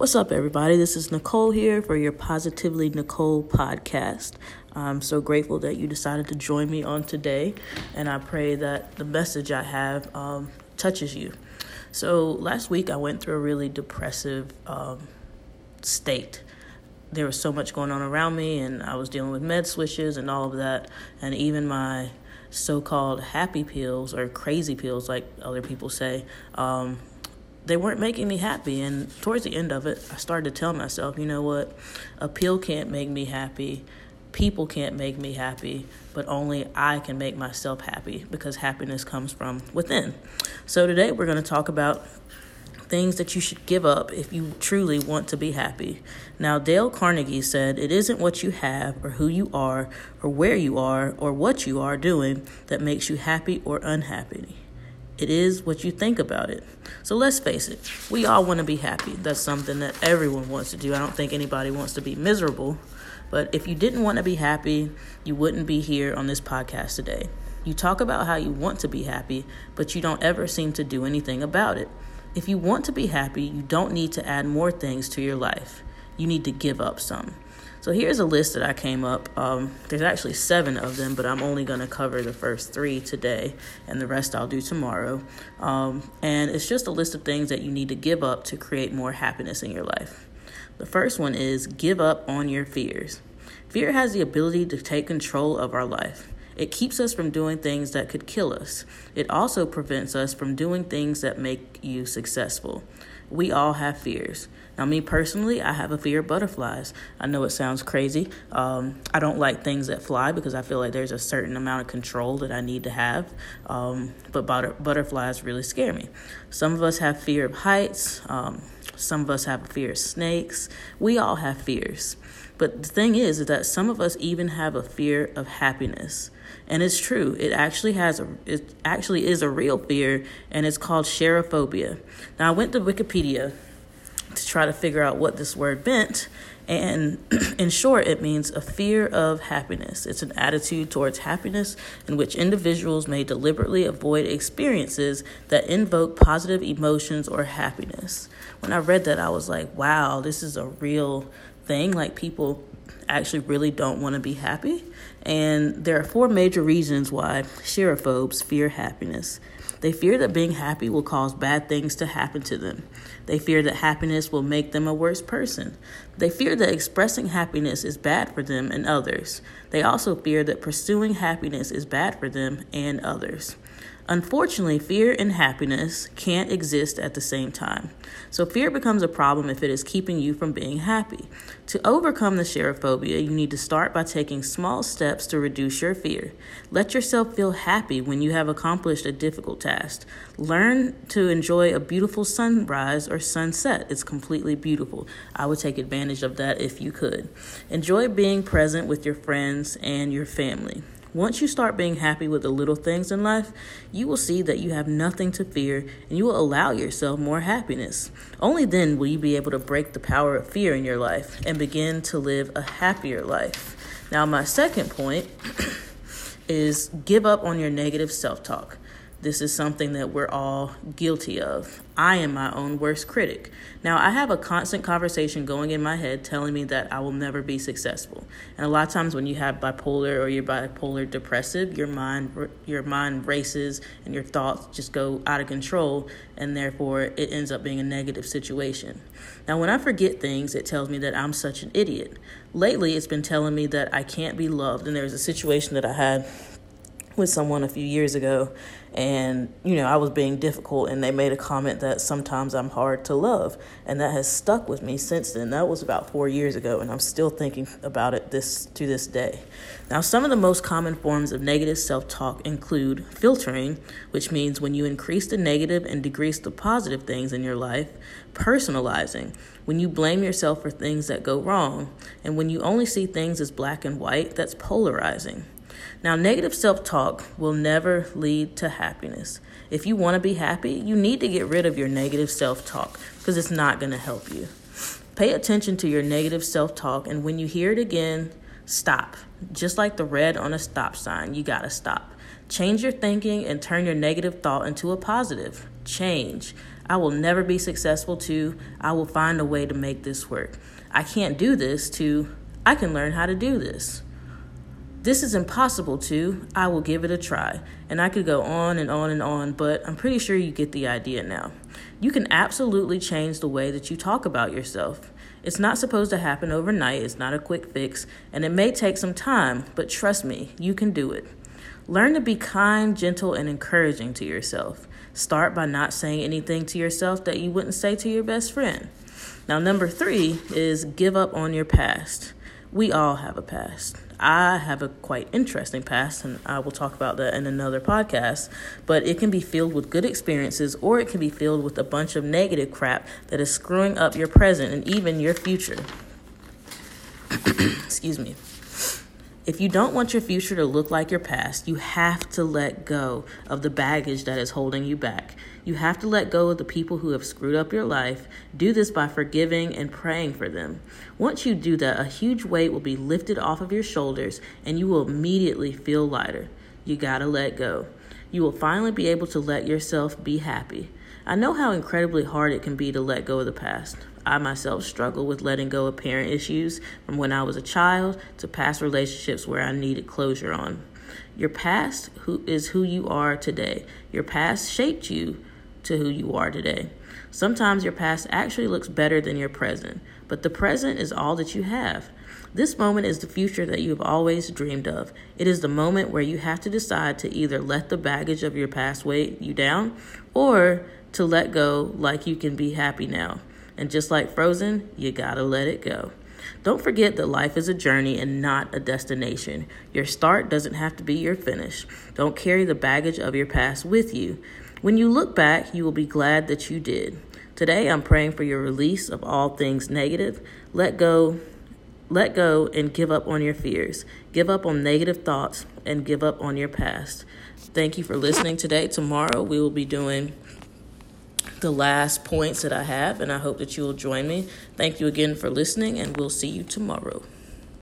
What's up, everybody? This is Nicole here for your Positively Nicole podcast. I'm so grateful that you decided to join me on today, and I pray that the message I have um, touches you. So, last week I went through a really depressive um, state. There was so much going on around me, and I was dealing with med switches and all of that, and even my so called happy pills or crazy pills, like other people say, um, they weren't making me happy. And towards the end of it, I started to tell myself, you know what? A pill can't make me happy. People can't make me happy, but only I can make myself happy because happiness comes from within. So today we're going to talk about things that you should give up if you truly want to be happy. Now, Dale Carnegie said, It isn't what you have or who you are or where you are or what you are doing that makes you happy or unhappy. It is what you think about it. So let's face it, we all want to be happy. That's something that everyone wants to do. I don't think anybody wants to be miserable. But if you didn't want to be happy, you wouldn't be here on this podcast today. You talk about how you want to be happy, but you don't ever seem to do anything about it. If you want to be happy, you don't need to add more things to your life. You need to give up some. So here's a list that I came up. Um, there's actually seven of them, but I'm only going to cover the first three today, and the rest I'll do tomorrow. Um, and it's just a list of things that you need to give up to create more happiness in your life. The first one is give up on your fears. Fear has the ability to take control of our life. It keeps us from doing things that could kill us. It also prevents us from doing things that make you successful. We all have fears. Now, me personally, I have a fear of butterflies. I know it sounds crazy. Um, I don't like things that fly because I feel like there's a certain amount of control that I need to have. Um, but butter- butterflies really scare me. Some of us have fear of heights. Um, some of us have a fear of snakes. We all have fears. But the thing is, is that some of us even have a fear of happiness. And it's true. It actually has a it actually is a real fear and it's called cherophobia. Now I went to Wikipedia to try to figure out what this word meant. And in short, it means a fear of happiness. It's an attitude towards happiness in which individuals may deliberately avoid experiences that invoke positive emotions or happiness. When I read that, I was like, wow, this is a real thing. Like, people actually really don't want to be happy. And there are four major reasons why cherophobes fear happiness. They fear that being happy will cause bad things to happen to them. They fear that happiness will make them a worse person. They fear that expressing happiness is bad for them and others. They also fear that pursuing happiness is bad for them and others. Unfortunately, fear and happiness can't exist at the same time. So, fear becomes a problem if it is keeping you from being happy. To overcome the cherophobia, you need to start by taking small steps to reduce your fear. Let yourself feel happy when you have accomplished a difficult task. Learn to enjoy a beautiful sunrise or sunset. It's completely beautiful. I would take advantage of that if you could. Enjoy being present with your friends and your family. Once you start being happy with the little things in life, you will see that you have nothing to fear and you will allow yourself more happiness. Only then will you be able to break the power of fear in your life and begin to live a happier life. Now, my second point is give up on your negative self talk. This is something that we're all guilty of. I am my own worst critic. Now, I have a constant conversation going in my head telling me that I will never be successful. And a lot of times when you have bipolar or you're bipolar depressive, your mind your mind races and your thoughts just go out of control and therefore it ends up being a negative situation. Now, when I forget things, it tells me that I'm such an idiot. Lately, it's been telling me that I can't be loved and there's a situation that I had with someone a few years ago and you know I was being difficult and they made a comment that sometimes I'm hard to love and that has stuck with me since then. That was about 4 years ago and I'm still thinking about it this to this day. Now some of the most common forms of negative self-talk include filtering which means when you increase the negative and decrease the positive things in your life personalizing when you blame yourself for things that go wrong and when you only see things as black and white that's polarizing now, negative self talk will never lead to happiness. If you want to be happy, you need to get rid of your negative self talk because it's not going to help you. Pay attention to your negative self talk, and when you hear it again, stop. Just like the red on a stop sign, you got to stop. Change your thinking and turn your negative thought into a positive. Change. I will never be successful to I will find a way to make this work. I can't do this to I can learn how to do this. This is impossible to I will give it a try. And I could go on and on and on, but I'm pretty sure you get the idea now. You can absolutely change the way that you talk about yourself. It's not supposed to happen overnight, it's not a quick fix, and it may take some time, but trust me, you can do it. Learn to be kind, gentle, and encouraging to yourself. Start by not saying anything to yourself that you wouldn't say to your best friend. Now, number three is give up on your past. We all have a past. I have a quite interesting past, and I will talk about that in another podcast. But it can be filled with good experiences, or it can be filled with a bunch of negative crap that is screwing up your present and even your future. Excuse me. If you don't want your future to look like your past, you have to let go of the baggage that is holding you back. You have to let go of the people who have screwed up your life. Do this by forgiving and praying for them. Once you do that, a huge weight will be lifted off of your shoulders and you will immediately feel lighter. You gotta let go. You will finally be able to let yourself be happy. I know how incredibly hard it can be to let go of the past. I myself struggle with letting go of parent issues from when I was a child to past relationships where I needed closure on. Your past who is who you are today. Your past shaped you to who you are today. Sometimes your past actually looks better than your present, but the present is all that you have. This moment is the future that you have always dreamed of. It is the moment where you have to decide to either let the baggage of your past weigh you down or to let go like you can be happy now. And just like Frozen, you gotta let it go. Don't forget that life is a journey and not a destination. Your start doesn't have to be your finish. Don't carry the baggage of your past with you. When you look back, you will be glad that you did. Today, I'm praying for your release of all things negative. Let go, let go, and give up on your fears. Give up on negative thoughts and give up on your past. Thank you for listening today. Tomorrow, we will be doing the last points that I have, and I hope that you will join me. Thank you again for listening, and we'll see you tomorrow.